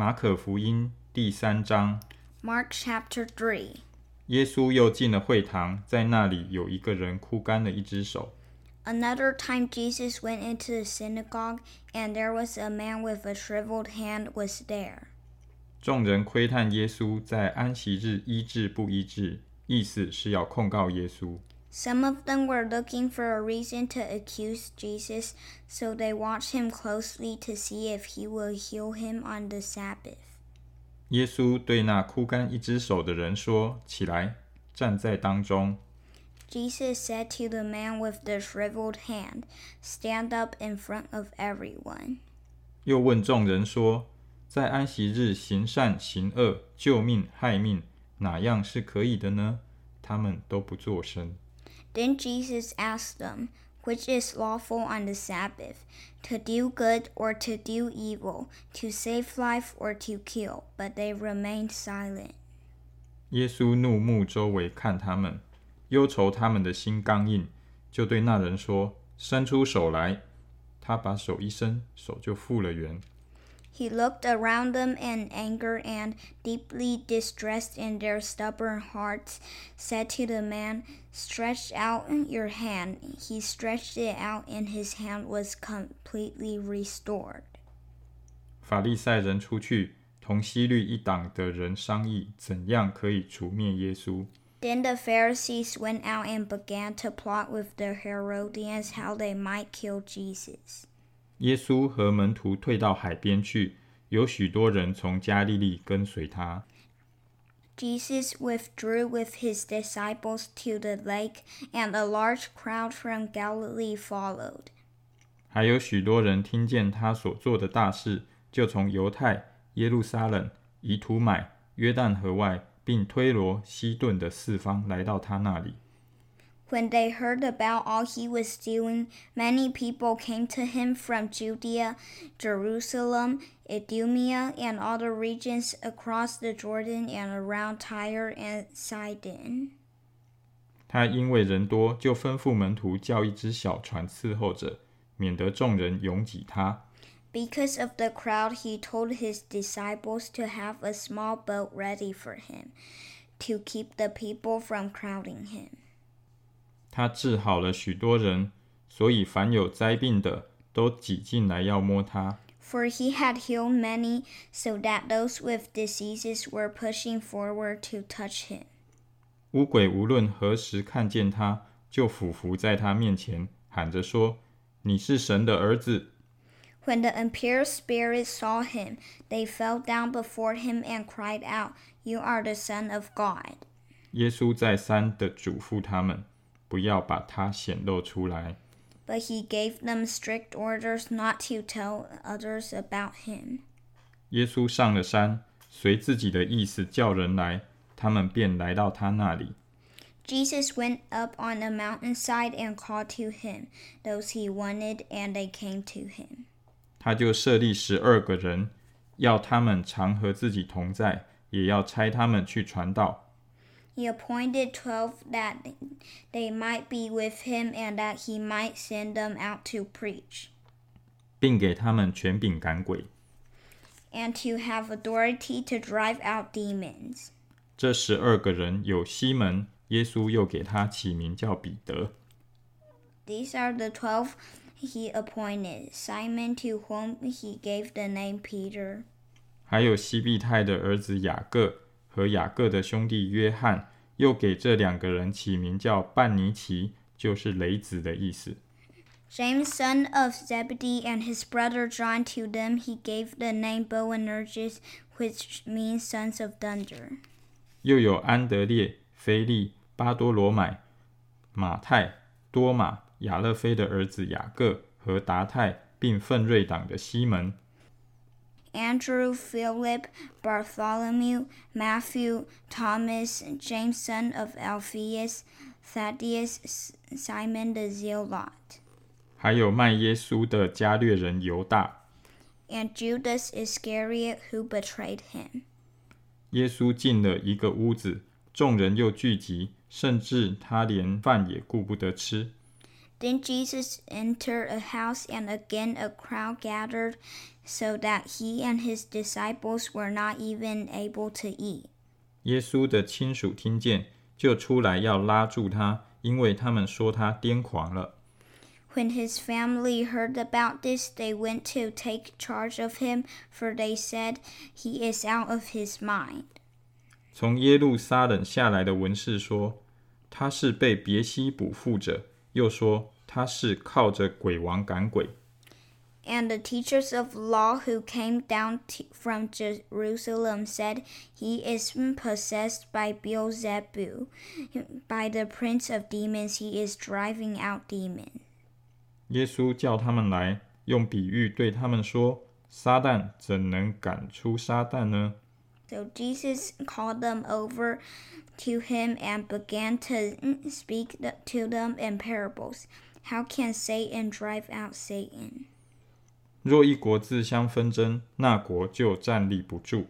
马可福音第三章，Mark chapter three 耶稣又进了会堂，在那里有一个人枯干了一只手。Another time Jesus went into the synagogue, and there was a man with a shriveled hand was there. 众人窥探耶稣在安息日医治不医治，意思是要控告耶稣。Some of them were looking for a reason to accuse Jesus, so they watched him closely to see if he will heal him on the Sabbath. 耶稣对那枯干一只手的人说：“起来，站在当中。 Jesus said to the man with the shriveled hand, Stand up in front of everyone. ”又问众人说：“在安息日行善行恶、救命害命，哪样是可以的呢？”他们都不作声。 Then Jesus asked them, Which is lawful on the Sabbath, to do good or to do evil, to save life or to kill? But they remained silent. 耶稣怒目周围看他们，忧愁他们的心刚硬，就对那人说：“伸出手来。”他把手一伸，手就复了原。 he looked around them in anger and, deeply distressed in their stubborn hearts, said to the man, Stretch out your hand. He stretched it out, and his hand was completely restored. 法利赛人出去，同希律一党的人商议怎样可以除灭耶稣。Then the Pharisees went out and began to plot with the Herodians how they might kill Jesus. 耶稣和门徒退到海边去，有许多人从加利利跟随他。Jesus withdrew with his disciples to the lake, and a large crowd from Galilee followed. 还有许多人听见他所做的大事，就从犹太、耶路撒冷、以图买、约旦河外，并推罗、西顿的四方来到他那里。When they heard about all he was doing, many people came to him from Judea, Jerusalem, Idumea, and all the regions across the Jordan and around Tyre and Sidon. 他因为人多，就吩咐门徒叫一只小船伺候着，免得众人拥挤他。 Because of the crowd, he told his disciples to have a small boat ready for him, to keep the people from crowding him. 他治好了许多人，所以凡有灾病的都挤进来要摸他。For he had healed many, so that those with diseases were pushing forward to touch him. 乌鬼无论何时看见他，就俯伏在他面前，喊着说：“你是神的儿子。” When the impure spirits saw him, they fell down before him and cried out, You are the Son of God. 耶稣再三的嘱咐他们，不要把它显露出来。But he gave them strict orders not to tell others about him. 耶稣上了山，随自己的意思叫人来，他们便来到他那里。Jesus went up on a mountainside and called to him those he wanted, and they came to him. 他就设立十二个人，要他们常和自己同在，也要差他们去传道。He appointed twelve that they might be with him and that he might send them out to preach 并给他们权柄赶鬼。 and to have authority to drive out demons. 这十二个人有西门，耶稣又给他起名叫彼得； These are the twelve he appointed Simon, to whom he gave the name Peter, 还有西庇太的儿子雅各 和雅各的兄弟约翰，又给这两个人起名叫半尼奇，就是雷子的意思。James, son of Zebedee, and his brother John. To them he gave the name Boanerges, which means sons of thunder. 又有安德烈、腓利、巴多罗买、马太、多马、亚勒菲的儿子雅各和达泰，并奋锐党的西门。Andrew, Philip, Bartholomew, Matthew, Thomas, James, son of Alphaeus, Thaddeus, Simon the Zealot, 还有卖耶稣的加略人犹大。 and Judas Iscariot, who betrayed him. 耶稣进了一个屋子，众人又聚集，甚至他连饭也顾不得吃。 Then Jesus entered a house, and again a crowd gathered, so that he and his disciples were not even able to eat. 耶稣的亲属听见，就出来要拉住他，因为他们说他癫狂了。 When his family heard about this, they went to take charge of him, for they said, He is out of his mind. 从耶路撒冷下来的文士说，他是被别西卜附着， 又说他是靠着鬼王赶鬼。 And the teachers of law who came down to, from Jerusalem said, He is possessed by Beelzebub. By the prince of demons, he is driving out demons. 耶稣叫他们来，用比喻对他们说：撒旦怎能赶出撒旦呢？ So Jesus called them over to him and began to speak to them in parables. How can Satan drive out Satan? 若一国自相纷争，那国就站立不住；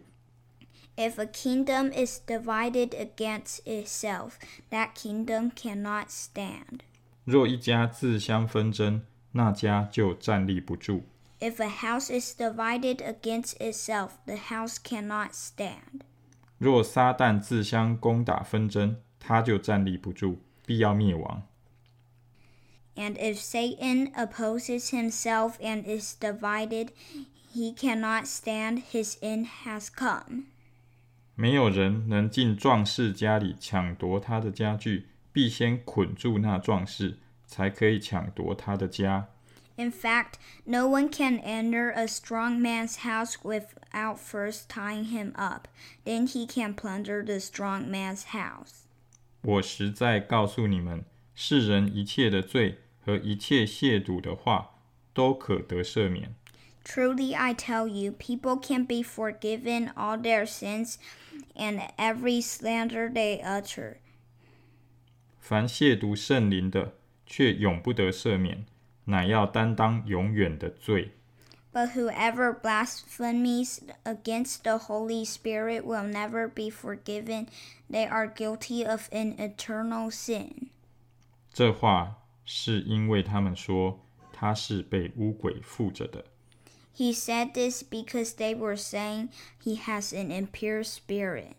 If a kingdom is divided against itself, that kingdom cannot stand. 若一家自相纷争，那家就站立不住。 If a house is divided against itself, the house cannot stand. 若撒旦自相攻打纷争，他就站立不住，必要灭亡。And if Satan opposes himself and is divided, he cannot stand, his end has come. 没有人能进壮士家里抢夺他的家具，必先捆住那壮士，才可以抢夺他的家。In fact, no one can enter a strong man's house without first tying him up. Then he can plunder the strong man's house. 我实在告诉你们，世人一切的罪和一切亵渎的话，都可得赦免。 Truly, I tell you, people can be forgiven all their sins and every slander they utter. 凡亵渎圣灵的，却永不得赦免， 乃要担当永远的罪。But whoever blasphemies against the Holy Spirit will never be forgiven. They are guilty of an eternal sin. 这话是因为他们说他是被污鬼附着的。He said this because they were saying he has an impure spirit.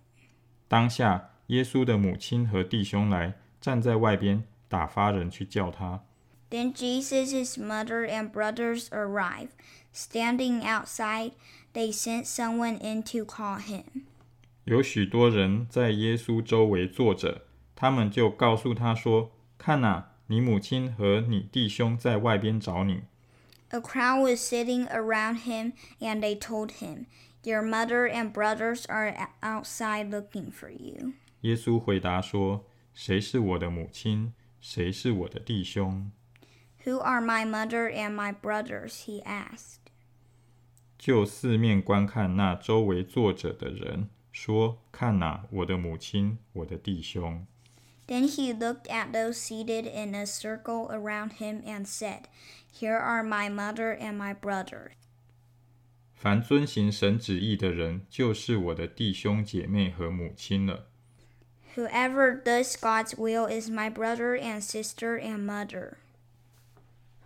当下，耶稣的母亲和弟兄来，站在外边，打发人去叫他。Then Jesus' mother and brothers arrived. Standing outside, they sent someone in to call him. 有许多人在耶稣周围坐着，他们就告诉他说：“看哪、你母亲和你弟兄在外边找你。 A crowd was sitting around him, and they told him, Your mother and brothers are outside looking for you. ”耶稣回答说：“谁是我的母亲？谁是我的弟兄？” Who are my mother and my brothers? He asked. 就四面观看那周围坐着的人，说：“看哪、我的母亲，我的弟兄。” Then he looked at those seated in a circle around him and said, Here are my mother and my brothers. 凡遵行神旨意的人，就是我的弟兄姐妹和母亲了。 Whoever does God's will is my brother and sister and mother.